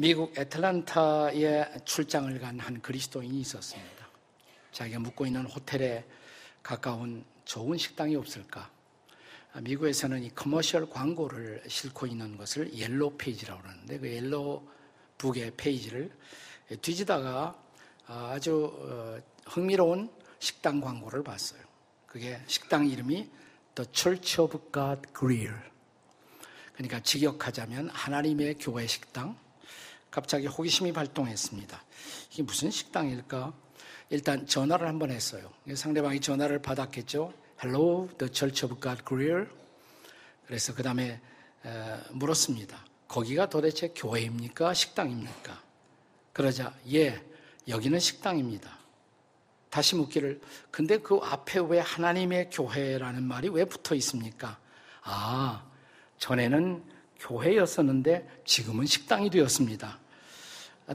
미국 애틀란타에 출장을 간 한 그리스도인이 있었습니다. 자기가 묵고 있는 호텔에 가까운 좋은 식당이 없을까? 미국에서는 이 commercial 광고를 싣고 있는 것을 yellow page라고 하는데 그 yellow book의 페이지를 뒤지다가 아주 어, 흥미로운 식당 광고를 봤어요. 그게 식당 이름이 The Church of God Grill. 그러니까 직역하자면 하나님의 교회 식당. 갑자기 호기심이 발동했습니다. 이게 무슨 식당일까? 일단 전화를 한번 했어요. 상대방이 전화를 받았겠죠. Hello, the Church of God Grill. 그래서 그 다음에 물었습니다. 거기가 도대체 교회입니까? 식당입니까? 그러자, 예, 여기는 식당입니다. 다시 묻기를, 근데 그 앞에 왜 하나님의 교회라는 말이 왜 붙어 있습니까? 아, 전에는 교회였었는데 지금은 식당이 되었습니다.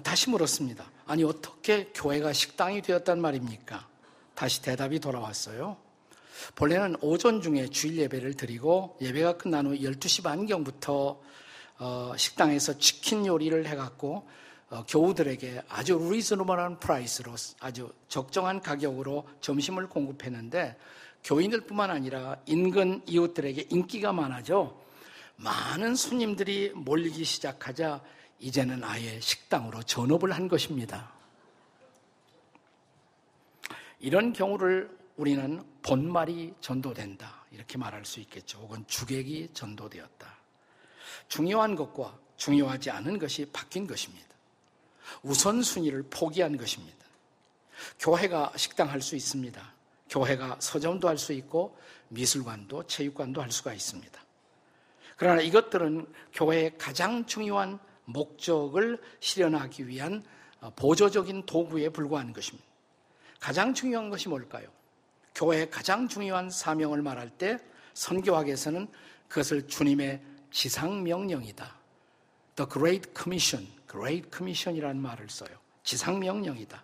다시 물었습니다. 아니, 어떻게 교회가 식당이 되었단 말입니까? 다시 대답이 돌아왔어요. 본래는 오전 중에 주일 예배를 드리고 예배가 끝난 후 12시 반경부터 어, 식당에서 치킨 요리를 해갖고 어, 교우들에게 아주 reasonable한 price로 아주 적정한 가격으로 점심을 공급했는데 교인들뿐만 아니라 인근 이웃들에게 인기가 많아져 많은 손님들이 몰리기 시작하자 이제는 아예 식당으로 전업을 한 것입니다. 이런 경우를 우리는 본말이 전도된다. 이렇게 말할 수 있겠죠. 혹은 주객이 전도되었다. 중요한 것과 중요하지 않은 것이 바뀐 것입니다. 우선순위를 포기한 것입니다. 교회가 식당 할 수 있습니다. 교회가 서점도 할 수 있고 미술관도 체육관도 할 수가 있습니다. 그러나 이것들은 교회의 가장 중요한 목적을 실현하기 위한 보조적인 도구에 불과한 것입니다. 가장 중요한 것이 뭘까요? 교회의 가장 중요한 사명을 말할 때 선교학에서는 그것을 주님의 지상명령이다. The Great Commission, Great Commission이라는 말을 써요. 지상명령이다.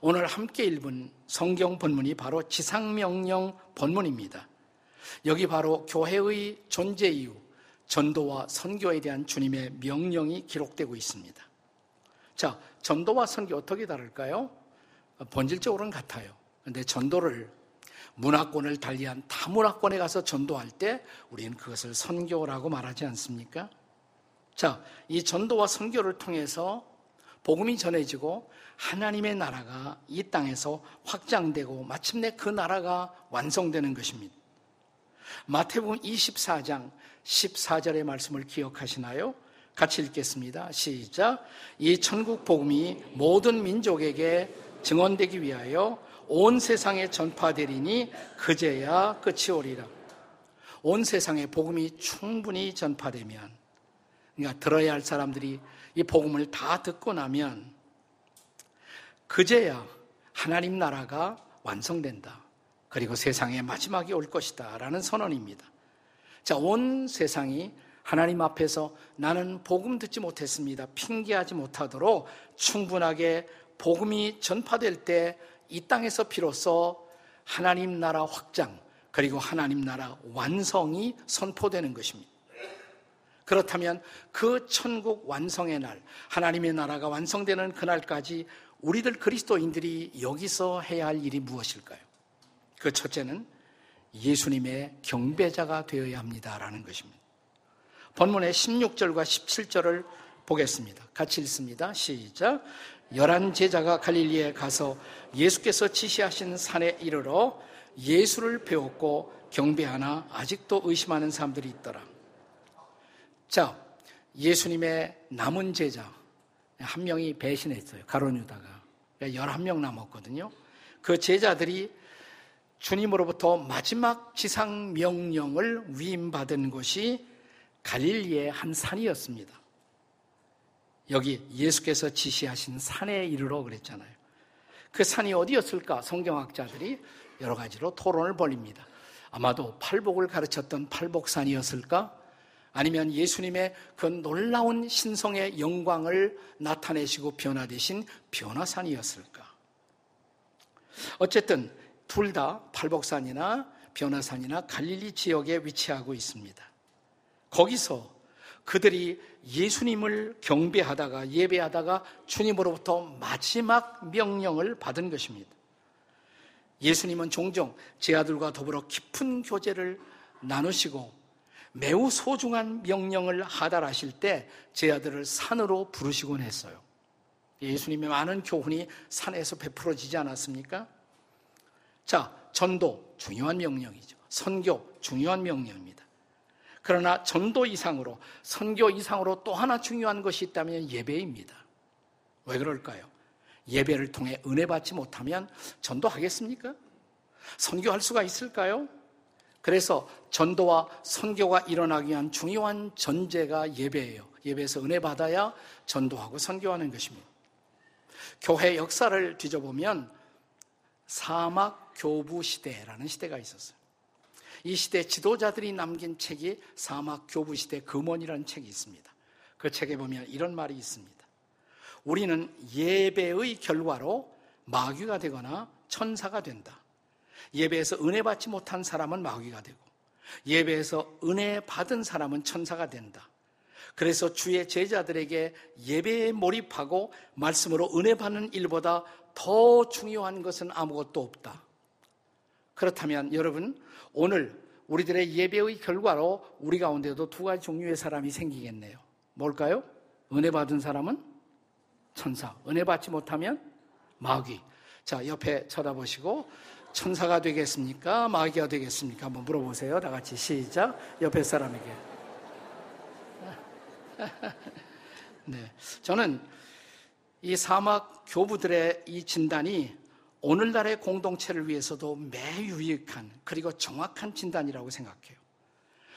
오늘 함께 읽은 성경 본문이 바로 지상명령 본문입니다. 여기 바로 교회의 존재 이유, 전도와 선교에 대한 주님의 명령이 기록되고 있습니다. 자, 전도와 선교 어떻게 다를까요? 본질적으로는 같아요. 근데 전도를 문화권을 달리한 다문화권에 가서 전도할 때 우리는 그것을 선교라고 말하지 않습니까? 자, 이 전도와 선교를 통해서 복음이 전해지고 하나님의 나라가 이 땅에서 확장되고 마침내 그 나라가 완성되는 것입니다. 마태복음 24장 14절의 말씀을 기억하시나요? 같이 읽겠습니다. 시작. 이 천국 복음이 모든 민족에게 증언되기 위하여 온 세상에 전파되리니 그제야 끝이 오리라. 온 세상에 복음이 충분히 전파되면 그러니까 들어야 할 사람들이 이 복음을 다 듣고 나면 그제야 하나님 나라가 완성된다. 그리고 세상의 마지막이 올 것이다. 라는 선언입니다. 자, 온 세상이 하나님 앞에서 나는 복음 듣지 못했습니다. 핑계하지 못하도록 충분하게 복음이 전파될 때 이 땅에서 비로소 하나님 나라 확장, 그리고 하나님 나라 완성이 선포되는 것입니다. 그렇다면 그 천국 완성의 날, 하나님의 나라가 완성되는 그날까지 우리들 그리스도인들이 여기서 해야 할 일이 무엇일까요? 그 첫째는 예수님의 경배자가 되어야 합니다라는 것입니다. 본문의 16절과 17절을 보겠습니다. 같이 읽습니다. 시작. 열한 제자가 갈릴리에 가서 예수께서 지시하신 산에 이르러 예수를 배웠고 경배하나 아직도 의심하는 사람들이 있더라. 자, 예수님의 남은 제자 한 명이 배신했어요. 가론 유다가. 11명 남았거든요. 그 제자들이 주님으로부터 마지막 지상 명령을 위임받은 곳이 갈릴리의 한 산이었습니다. 여기 예수께서 지시하신 산에 이르러 그랬잖아요. 그 산이 어디였을까? 성경학자들이 여러 가지로 토론을 벌립니다. 아마도 팔복을 가르쳤던 팔복산이었을까? 아니면 예수님의 그 놀라운 신성의 영광을 나타내시고 변화되신 변화산이었을까? 어쨌든 둘 다 팔복산이나 변화산이나 갈릴리 지역에 위치하고 있습니다. 거기서 그들이 예수님을 경배하다가 예배하다가 주님으로부터 마지막 명령을 받은 것입니다. 예수님은 종종 제 아들과 더불어 깊은 교제를 나누시고 매우 소중한 명령을 하달하실 때 제 아들을 산으로 부르시곤 했어요. 예수님의 많은 교훈이 산에서 베풀어지지 않았습니까? 자, 전도 중요한 명령이죠. 선교 중요한 명령입니다. 그러나 전도 이상으로 선교 이상으로 또 하나 중요한 것이 있다면 예배입니다. 왜 그럴까요? 예배를 통해 은혜 받지 못하면 전도하겠습니까? 선교할 수가 있을까요? 그래서 전도와 선교가 일어나기 위한 중요한 전제가 예배예요. 예배에서 은혜 받아야 전도하고 선교하는 것입니다. 교회 역사를 뒤져보면 사막 교부 시대라는 시대가 있었어요. 이 시대 지도자들이 남긴 책이 사막 교부 시대 금원이라는 책이 있습니다. 그 책에 보면 이런 말이 있습니다. 우리는 예배의 결과로 마귀가 되거나 천사가 된다. 예배에서 은혜 받지 못한 사람은 마귀가 되고 예배에서 은혜 받은 사람은 천사가 된다. 그래서 주의 제자들에게 예배에 몰입하고 말씀으로 은혜 받는 일보다 더 중요한 것은 아무것도 없다. 그렇다면 여러분, 오늘 우리들의 예배의 결과로 우리 가운데도 두 가지 종류의 사람이 생기겠네요. 뭘까요? 은혜 받은 사람은 천사. 은혜 받지 못하면 마귀. 자, 옆에 쳐다보시고 천사가 되겠습니까? 마귀가 되겠습니까? 한번 물어보세요. 다 같이 시작. 옆에 사람에게. 네. 저는 이 사막 교부들의 이 진단이 오늘날의 공동체를 위해서도 매 유익한 그리고 정확한 진단이라고 생각해요.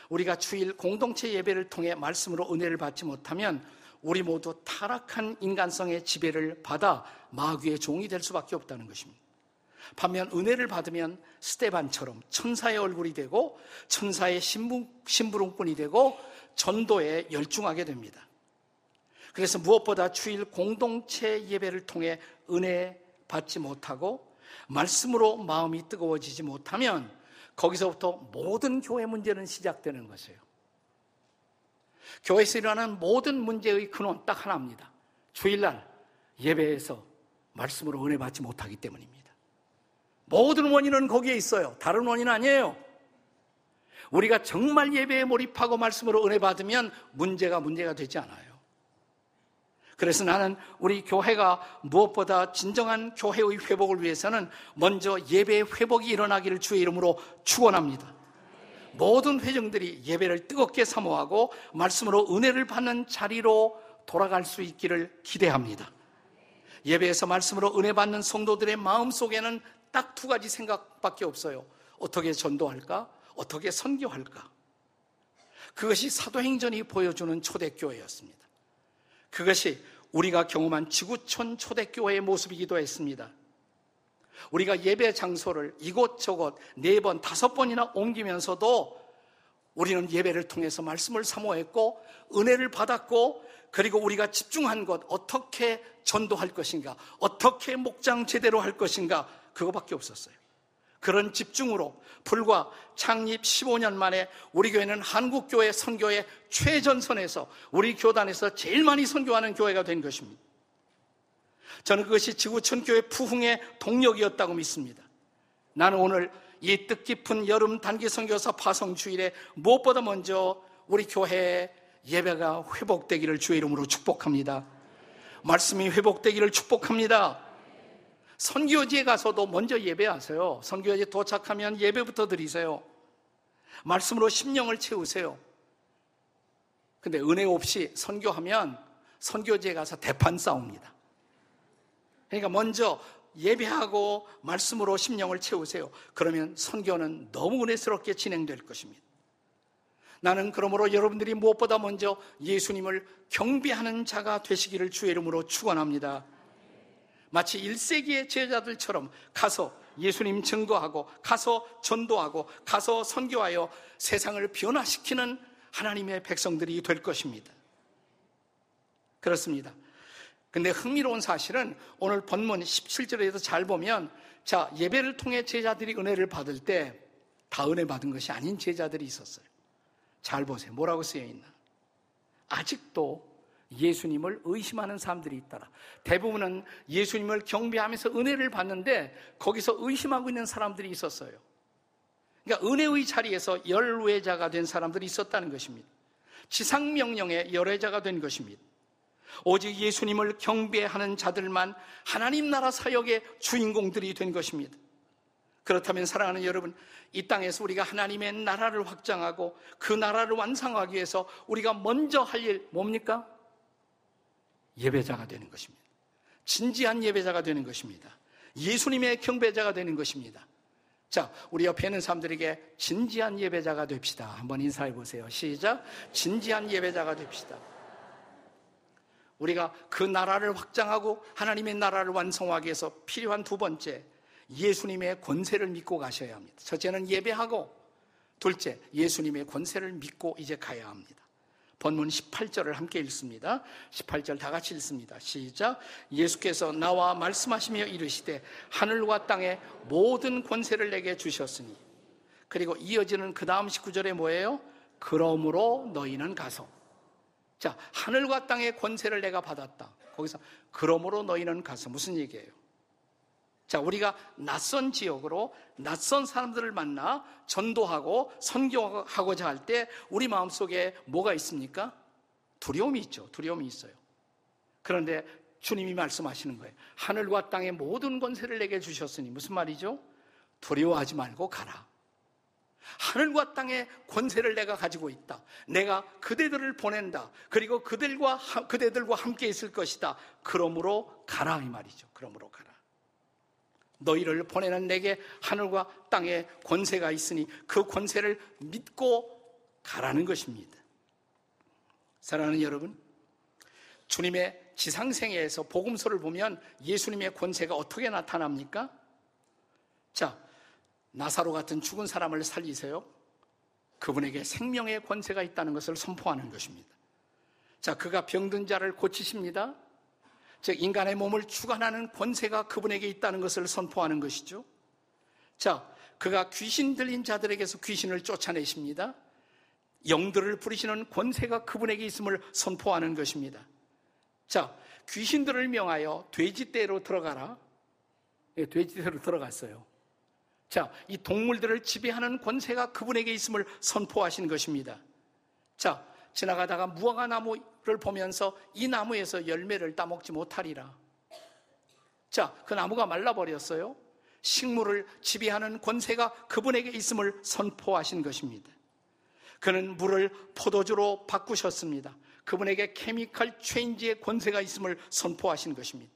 우리가 주일 공동체 예배를 통해 말씀으로 은혜를 받지 못하면 우리 모두 타락한 인간성의 지배를 받아 마귀의 종이 될 수밖에 없다는 것입니다. 반면 은혜를 받으면 스테반처럼 천사의 얼굴이 되고 천사의 신부, 심부름꾼이 되고 전도에 열중하게 됩니다. 그래서 무엇보다 주일 공동체 예배를 통해 은혜 받지 못하고 말씀으로 마음이 뜨거워지지 못하면 거기서부터 모든 교회 문제는 시작되는 것이에요. 교회에서 일어나는 모든 문제의 근원 딱 하나입니다. 주일날 예배에서 말씀으로 은혜 받지 못하기 때문입니다. 모든 원인은 거기에 있어요. 다른 원인 아니에요. 우리가 정말 예배에 몰입하고 말씀으로 은혜 받으면 문제가 문제가 되지 않아요. 그래서 나는 우리 교회가 무엇보다 진정한 교회의 회복을 위해서는 먼저 예배의 회복이 일어나기를 주의 이름으로 축원합니다. 모든 회정들이 예배를 뜨겁게 사모하고 말씀으로 은혜를 받는 자리로 돌아갈 수 있기를 기대합니다. 예배에서 말씀으로 은혜 받는 성도들의 마음 속에는 딱 두 가지 생각밖에 없어요. 어떻게 전도할까? 어떻게 선교할까? 그것이 사도행전이 보여주는 초대교회였습니다. 그것이 우리가 경험한 지구촌 초대교회의 모습이기도 했습니다. 우리가 예배 장소를 이곳저곳 네 번, 다섯 번이나 옮기면서도 우리는 예배를 통해서 말씀을 사모했고 은혜를 받았고 그리고 우리가 집중한 것 어떻게 전도할 것인가 어떻게 목장 제대로 할 것인가 그거밖에 없었어요. 그런 집중으로 불과 창립 15년 만에 우리 교회는 한국 교회 선교의 최전선에서 우리 교단에서 제일 많이 선교하는 교회가 된 것입니다. 저는 그것이 지구촌 교회 부흥의 동력이었다고 믿습니다. 나는 오늘 이 뜻깊은 여름 단기 선교사 파송 주일에 무엇보다 먼저 우리 교회 예배가 회복되기를 주의 이름으로 축복합니다. 말씀이 회복되기를 축복합니다. 선교지에 가서도 먼저 예배하세요. 선교지에 도착하면 예배부터 드리세요. 말씀으로 심령을 채우세요. 근데 은혜 없이 선교하면 선교지에 가서 대판 싸웁니다. 그러니까 먼저 예배하고 말씀으로 심령을 채우세요. 그러면 선교는 너무 은혜스럽게 진행될 것입니다. 나는 그러므로 여러분들이 무엇보다 먼저 예수님을 경배하는 자가 되시기를 주의 이름으로 축원합니다. 마치 1세기의 제자들처럼 가서 예수님 증거하고 가서 전도하고 가서 선교하여 세상을 변화시키는 하나님의 백성들이 될 것입니다. 그렇습니다. 근데 흥미로운 사실은 오늘 본문 17절에도 잘 보면 자, 예배를 통해 제자들이 은혜를 받을 때 다 은혜 받은 것이 아닌 제자들이 있었어요. 잘 보세요. 뭐라고 쓰여 있나? 아직도 예수님을 의심하는 사람들이 있더라. 대부분은 예수님을 경배하면서 은혜를 받는데 거기서 의심하고 있는 사람들이 있었어요. 그러니까 은혜의 자리에서 열외자가 된 사람들이 있었다는 것입니다. 지상명령의 열외자가 된 것입니다. 오직 예수님을 경배하는 자들만 하나님 나라 사역의 주인공들이 된 것입니다. 그렇다면 사랑하는 여러분, 이 땅에서 우리가 하나님의 나라를 확장하고 그 나라를 완성하기 위해서 우리가 먼저 할 일 뭡니까? 예배자가 되는 것입니다. 진지한 예배자가 되는 것입니다. 예수님의 경배자가 되는 것입니다. 자, 우리 옆에 있는 사람들에게 진지한 예배자가 됩시다. 한번 인사해 보세요. 시작. 진지한 예배자가 됩시다. 우리가 그 나라를 확장하고 하나님의 나라를 완성하기 위해서 필요한 두 번째, 예수님의 권세를 믿고 가셔야 합니다. 첫째는 예배하고, 둘째, 예수님의 권세를 믿고 이제 가야 합니다. 본문 18절을 함께 읽습니다. 18절 다 같이 읽습니다. 시작. 예수께서 나와 말씀하시며 이르시되 하늘과 땅의 모든 권세를 내게 주셨으니 그리고 이어지는 그 다음 19절에 뭐예요? 그러므로 너희는 가서 자, 하늘과 땅의 권세를 내가 받았다. 거기서 그러므로 너희는 가서 무슨 얘기예요? 자, 우리가 낯선 지역으로 낯선 사람들을 만나 전도하고 선교하고자 할 때 우리 마음속에 뭐가 있습니까? 두려움이 있죠. 두려움이 있어요. 그런데 주님이 말씀하시는 거예요. 하늘과 땅의 모든 권세를 내게 주셨으니 무슨 말이죠? 두려워하지 말고 가라. 하늘과 땅의 권세를 내가 가지고 있다. 내가 그대들을 보낸다. 그리고 그들과 그대들과 함께 있을 것이다. 그러므로 가라 이 말이죠. 그러므로 가라. 너희를 보내는 내게 하늘과 땅의 권세가 있으니 그 권세를 믿고 가라는 것입니다. 사랑하는 여러분, 주님의 지상생애에서 복음서를 보면 예수님의 권세가 어떻게 나타납니까? 자, 나사로 같은 죽은 사람을 살리세요. 그분에게 생명의 권세가 있다는 것을 선포하는 것입니다. 자, 그가 병든 자를 고치십니다. 즉 인간의 몸을 주관하는 권세가 그분에게 있다는 것을 선포하는 것이죠. 자, 그가 귀신 들린 자들에게서 귀신을 쫓아내십니다. 영들을 부리시는 권세가 그분에게 있음을 선포하는 것입니다. 자, 귀신들을 명하여 돼지떼로 들어가라. 예, 돼지떼로 들어갔어요. 자, 이 동물들을 지배하는 권세가 그분에게 있음을 선포하신 것입니다. 자, 지나가다가 무화과 나무를 보면서 이 나무에서 열매를 따먹지 못하리라. 자, 그 나무가 말라버렸어요. 식물을 지배하는 권세가 그분에게 있음을 선포하신 것입니다. 그는 물을 포도주로 바꾸셨습니다. 그분에게 케미컬 체인지의 권세가 있음을 선포하신 것입니다.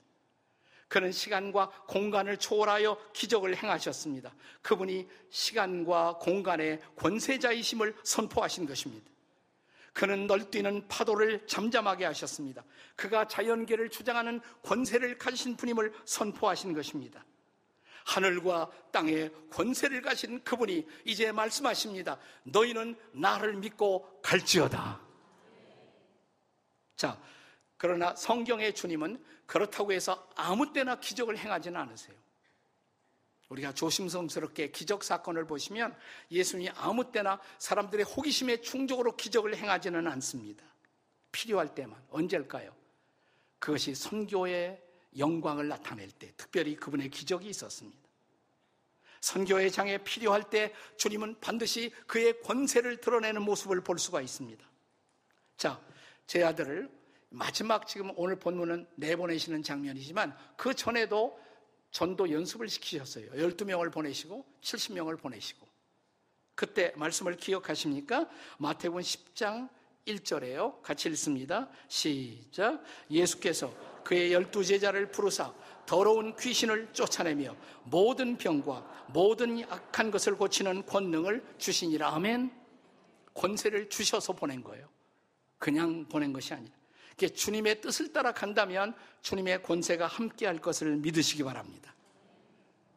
그는 시간과 공간을 초월하여 기적을 행하셨습니다. 그분이 시간과 공간의 권세자이심을 선포하신 것입니다. 그는 널뛰는 파도를 잠잠하게 하셨습니다. 그가 자연계를 주장하는 권세를 가지신 분임을 선포하신 것입니다. 하늘과 땅에 권세를 가신 그분이 이제 말씀하십니다. 너희는 나를 믿고 갈지어다. 자, 그러나 성경의 주님은 그렇다고 해서 아무 때나 기적을 행하지는 않으세요. 우리가 조심스럽게 기적 사건을 보시면 예수님이 아무 때나 사람들의 호기심에 충족으로 기적을 행하지는 않습니다. 필요할 때만 언제일까요? 그것이 선교의 영광을 나타낼 때 특별히 그분의 기적이 있었습니다. 선교의 장에 필요할 때 주님은 반드시 그의 권세를 드러내는 모습을 볼 수가 있습니다. 자, 제 아들을 마지막 지금 오늘 본문은 내보내시는 장면이지만 그 전에도 전도 연습을 시키셨어요. 12명을 보내시고 70명을 보내시고. 그때 말씀을 기억하십니까? 마태복음 10장 1절에요. 같이 읽습니다. 시작. 예수께서 그의 열두 제자를 부르사 더러운 귀신을 쫓아내며 모든 병과 모든 악한 것을 고치는 권능을 주시니라. 아멘. 권세를 주셔서 보낸 거예요. 그냥 보낸 것이 아니라. 주님의 뜻을 따라 간다면 주님의 권세가 함께할 것을 믿으시기 바랍니다.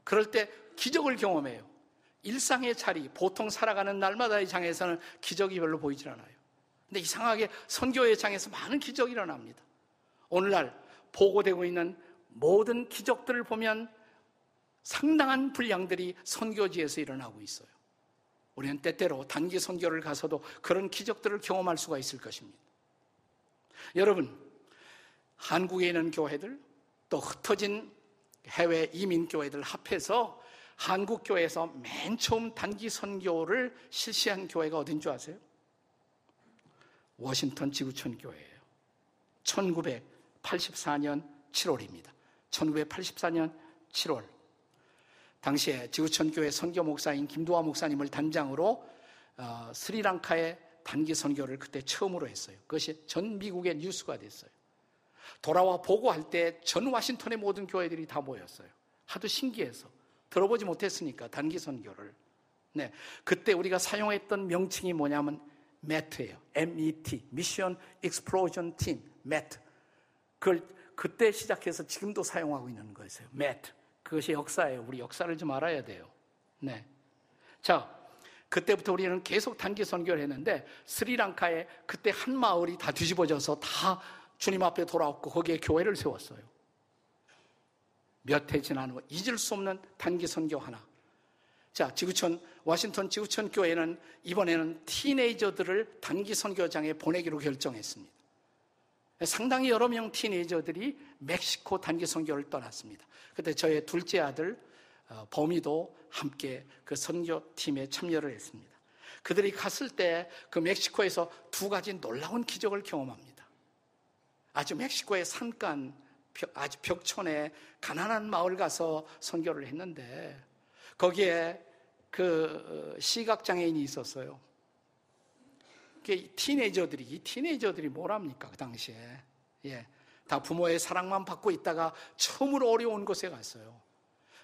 그럴 때 기적을 경험해요. 일상의 자리, 보통 살아가는 날마다의 장에서는 기적이 별로 보이질 않아요. 근데 이상하게 선교의 장에서 많은 기적이 일어납니다. 오늘날 보고되고 있는 모든 기적들을 보면 상당한 분량들이 선교지에서 일어나고 있어요. 우리는 때때로 단기 선교를 가서도 그런 기적들을 경험할 수가 있을 것입니다. 여러분, 한국에 있는 교회들 또 흩어진 해외 이민 교회들 합해서 한국 교회에서 맨 처음 단기 선교를 실시한 교회가 어딘 줄 아세요? 워싱턴 지구촌 교회예요. 1984년 7월입니다. 1984년 7월. 당시에 지구촌 교회 선교 목사인 김도화 목사님을 단장으로 어, 스리랑카의 단기 선교를 그때 처음으로 했어요. 그것이 전 미국의 뉴스가 됐어요. 돌아와 보고할 때 전 와싱턴의 모든 교회들이 다 모였어요. 하도 신기해서. 들어보지 못했으니까 단기 선교를. 네. 그때 우리가 사용했던 명칭이 뭐냐면 MET예요. MET. Mission Explosion Team. MET. 그걸 그때 시작해서 지금도 사용하고 있는 거였어요. MET. 그것이 역사예요. 우리 역사를 좀 알아야 돼요. 네. 자, 그때부터 우리는 계속 단기 선교를 했는데 스리랑카에 그때 한 마을이 다 뒤집어져서 다 주님 앞에 돌아왔고 거기에 교회를 세웠어요. 몇 해 지난 후 잊을 수 없는 단기 선교 하나. 자, 지구촌 워싱턴 지구촌 교회는 이번에는 티네이저들을 단기 선교장에 보내기로 결정했습니다. 상당히 여러 명 티네이저들이 멕시코 단기 선교를 떠났습니다. 그때 저의 둘째 아들 어, 범이도 함께 그 선교팀에 참여를 했습니다. 그들이 갔을 때 그 멕시코에서 두 가지 놀라운 기적을 경험합니다. 아주 멕시코의 산간, 아주 벽촌에 가난한 마을 가서 선교를 했는데 거기에 그 어, 시각 장애인이 있었어요. 티네이저들이, 이 티네이저들이 뭐랍니까, 그 당시에. 예. 다 부모의 사랑만 받고 있다가 처음으로 어려운 곳에 갔어요.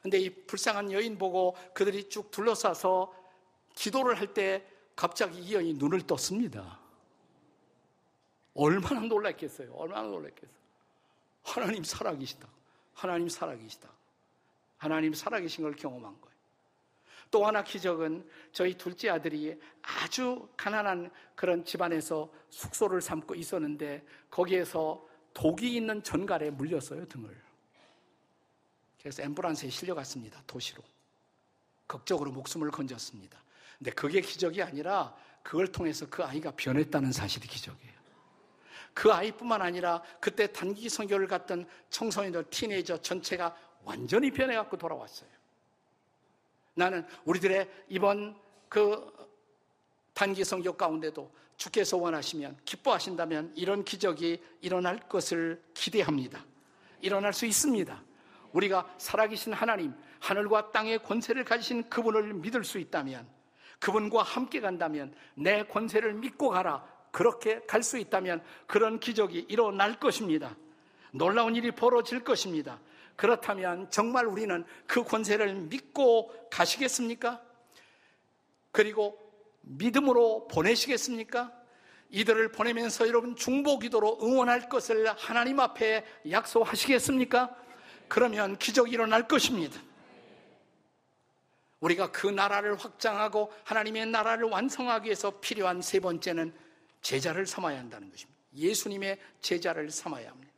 근데 이 불쌍한 여인 보고 그들이 쭉 둘러싸서 기도를 할 때 갑자기 이 여인이 눈을 떴습니다. 얼마나 놀랐겠어요. 얼마나 놀랐겠어요. 하나님 살아계시다. 하나님 살아계시다. 하나님 살아계신 걸 경험한 거예요. 또 하나 기적은 저희 둘째 아들이 아주 가난한 그런 집안에서 숙소를 삼고 있었는데 거기에서 독이 있는 전갈에 물렸어요, 등을. 그래서 앰뷸런스에 실려갔습니다, 도시로. 극적으로 목숨을 건졌습니다. 근데 그게 기적이 아니라 그걸 통해서 그 아이가 변했다는 사실이 기적이에요. 그 아이뿐만 아니라 그때 단기 선교를 갔던 청소년들, 티네이저 전체가 완전히 변해갖고 돌아왔어요. 나는 우리들의 이번 그 단기 성교 가운데도 주께서 원하시면 기뻐하신다면 이런 기적이 일어날 것을 기대합니다. 일어날 수 있습니다. 우리가 살아계신 하나님, 하늘과 땅의 권세를 가지신 그분을 믿을 수 있다면, 그분과 함께 간다면, 내 권세를 믿고 가라. 그렇게 갈 수 있다면 그런 기적이 일어날 것입니다. 놀라운 일이 벌어질 것입니다. 그렇다면 정말 우리는 그 권세를 믿고 가시겠습니까? 그리고 믿음으로 보내시겠습니까? 이들을 보내면서 여러분 중보 기도로 응원할 것을 하나님 앞에 약속하시겠습니까? 그러면 기적이 일어날 것입니다. 우리가 그 나라를 확장하고 하나님의 나라를 완성하기 위해서 필요한 세 번째는 제자를 삼아야 한다는 것입니다. 예수님의 제자를 삼아야 합니다.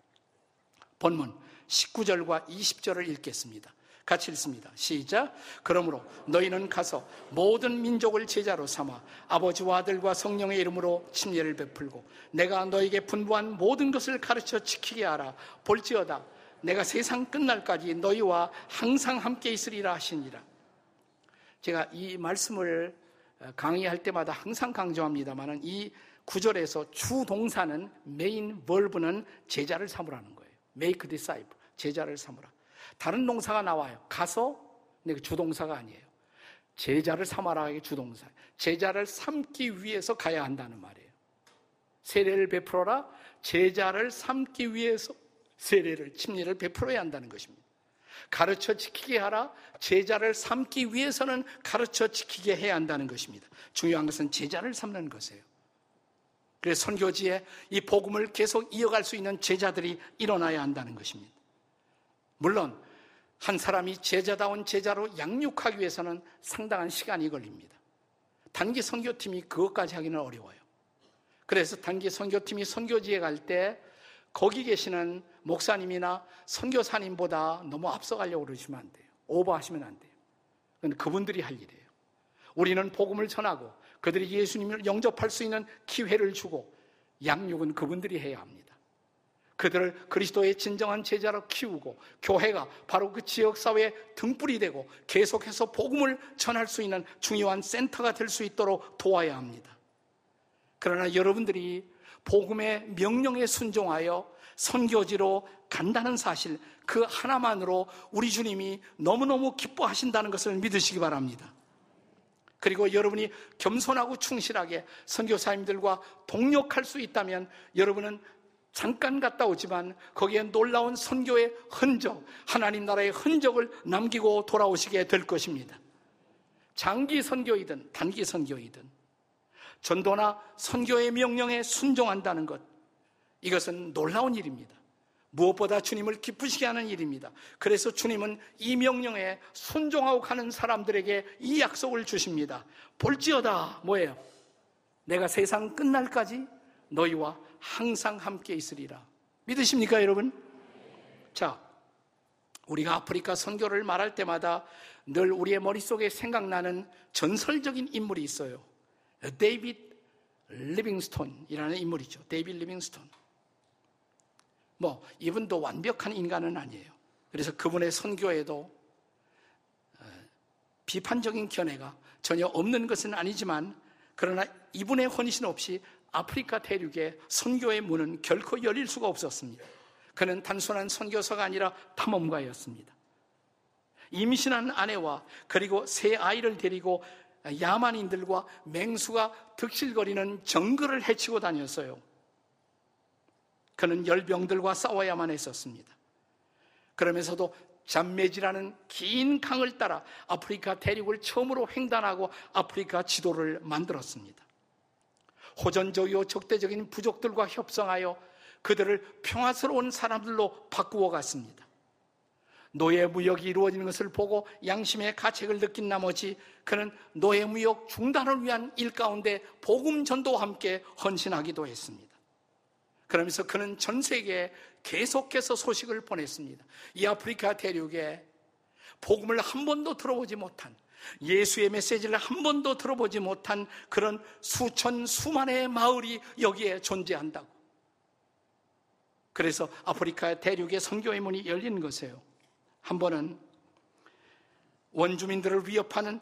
본문 19절과 20절을 읽겠습니다. 같이 읽습니다. 시작. 그러므로 너희는 가서 모든 민족을 제자로 삼아 아버지와 아들과 성령의 이름으로 침례를 베풀고 내가 너에게 분부한 모든 것을 가르쳐 지키게 하라. 볼지어다. 내가 세상 끝날까지 너희와 항상 함께 있으리라 하시니라. 제가 이 말씀을 강의할 때마다 항상 강조합니다만은 이 구절에서 주 동사는 메인 벌브는 제자를 삼으라는 거예요. make disciple. 제자를 삼으라. 다른 동사가 나와요. 가서 근데 주동사가 아니에요. 제자를 삼아라의 주동사. 제자를 삼기 위해서 가야 한다는 말이에요. 세례를 베풀어라. 제자를 삼기 위해서 세례를 침례를 베풀어야 한다는 것입니다. 가르쳐 지키게 하라. 제자를 삼기 위해서는 가르쳐 지키게 해야 한다는 것입니다. 중요한 것은 제자를 삼는 것이에요. 그래서 선교지에 이 복음을 계속 이어갈 수 있는 제자들이 일어나야 한다는 것입니다. 물론 한 사람이 제자다운 제자로 양육하기 위해서는 상당한 시간이 걸립니다. 단기 선교팀이 그것까지 하기는 어려워요. 그래서 단기 선교팀이 선교지에 갈 때 거기 계시는 목사님이나 선교사님보다 너무 앞서가려고 그러시면 안 돼요. 오버하시면 안 돼요. 그건 그분들이 할 일이에요. 우리는 복음을 전하고 그들이 예수님을 영접할 수 있는 기회를 주고 양육은 그분들이 해야 합니다. 그들을 그리스도의 진정한 제자로 키우고 교회가 바로 그 지역 사회의 등불이 되고 계속해서 복음을 전할 수 있는 중요한 센터가 될 수 있도록 도와야 합니다. 그러나 여러분들이 복음의 명령에 순종하여 선교지로 간다는 사실 그 하나만으로 우리 주님이 너무너무 기뻐하신다는 것을 믿으시기 바랍니다. 그리고 여러분이 겸손하고 충실하게 선교사님들과 동력할 수 있다면 여러분은 잠깐 갔다 오지만 거기에 놀라운 선교의 흔적, 하나님 나라의 흔적을 남기고 돌아오시게 될 것입니다. 장기 선교이든 단기 선교이든 전도나 선교의 명령에 순종한다는 것 이것은 놀라운 일입니다. 무엇보다 주님을 기쁘시게 하는 일입니다. 그래서 주님은 이 명령에 순종하고 가는 사람들에게 이 약속을 주십니다. 볼지어다 뭐예요? 내가 세상 끝날까지 너희와 항상 함께 있으리라. 믿으십니까, 여러분? 자, 우리가 아프리카 선교를 말할 때마다 늘 우리의 머릿속에 생각나는 전설적인 인물이 있어요. 데이빗 리빙스톤이라는 인물이죠. 데이빗 리빙스톤. 뭐 이분도 완벽한 인간은 아니에요. 그래서 그분의 선교에도 어, 비판적인 견해가 전혀 없는 것은 아니지만 그러나 이분의 헌신 없이 아프리카 대륙의 선교의 문은 결코 열릴 수가 없었습니다. 그는 단순한 선교사가 아니라 탐험가였습니다. 임신한 아내와 그리고 세 아이를 데리고 야만인들과 맹수가 득실거리는 정글을 헤치고 다녔어요. 그는 열병들과 싸워야만 했었습니다. 그러면서도 잠메지라는 긴 강을 따라 아프리카 대륙을 처음으로 횡단하고 아프리카 지도를 만들었습니다. 호전적이고 적대적인 부족들과 협상하여 그들을 평화스러운 사람들로 바꾸어 갔습니다. 노예 무역이 이루어지는 것을 보고 양심의 가책을 느낀 나머지 그는 노예 무역 중단을 위한 일 가운데 복음 전도와 함께 헌신하기도 했습니다. 그러면서 그는 전 세계에 계속해서 소식을 보냈습니다. 이 아프리카 대륙에 복음을 한 번도 들어보지 못한 예수의 메시지를 한 번도 들어보지 못한 그런 수천 수만의 마을이 여기에 존재한다고. 그래서 아프리카 대륙의 선교의 문이 열리는 것이에요. 한 번은 원주민들을 위협하는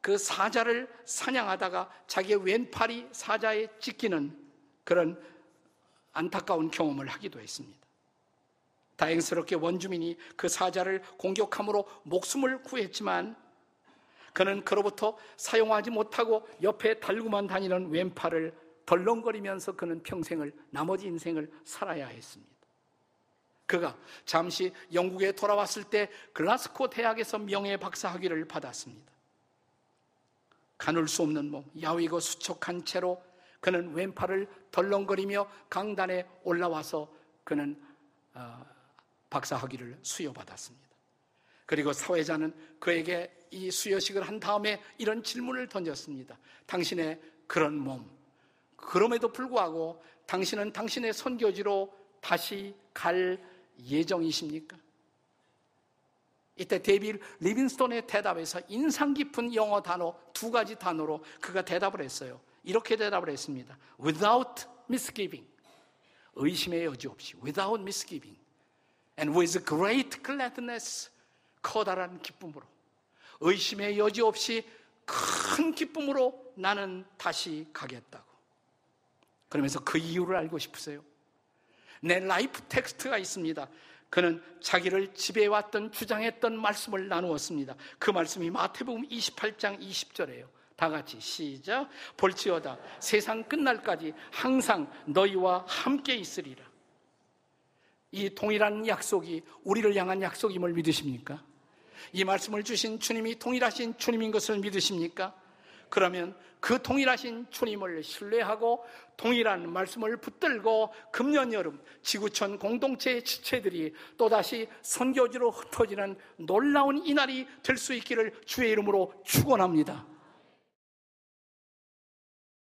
그 사자를 사냥하다가 자기의 왼팔이 사자에 찢기는 그런 안타까운 경험을 하기도 했습니다. 다행스럽게 원주민이 그 사자를 공격함으로 목숨을 구했지만 그는 그로부터 사용하지 못하고 옆에 달고만 다니는 왼팔을 덜렁거리면서 그는 평생을 나머지 인생을 살아야 했습니다. 그가 잠시 영국에 돌아왔을 때 글라스코 대학에서 명예 박사 학위를 받았습니다. 가눌 수 없는 몸, 야위고 수척한 채로 그는 왼팔을 덜렁거리며 강단에 올라와서 그는 어, 박사 학위를 수여받았습니다. 그리고 사회자는 그에게 이 수여식을 한 다음에 이런 질문을 던졌습니다. 당신의 그런 몸, 그럼에도 불구하고 당신은 당신의 선교지로 다시 갈 예정이십니까? 이때 데빌 리빈스톤의 대답에서 인상 깊은 영어 단어 두 가지 단어로 그가 대답을 했어요. 이렇게 대답을 했습니다. Without misgiving. 의심의 여지 없이. Without misgiving. And with great gladness. 커다란 기쁨으로. 의심의 여지 없이 큰 기쁨으로 나는 다시 가겠다고. 그러면서 그 이유를 알고 싶으세요? 내 life text가 있습니다. 그는 자기를 지배해왔던 주장했던 말씀을 나누었습니다. 그 말씀이 마태복음 28장 20절이에요. 다 같이 시작. 볼지어다 세상 끝날까지 항상 너희와 함께 있으리라. 이 동일한 약속이 우리를 향한 약속임을 믿으십니까? 이 말씀을 주신 주님이 동일하신 주님인 것을 믿으십니까? 그러면 그 동일하신 주님을 신뢰하고 동일한 말씀을 붙들고 금년 여름 지구촌 공동체의 지체들이 또다시 선교지로 흩어지는 놀라운 이날이 될 수 있기를 주의 이름으로 축원합니다.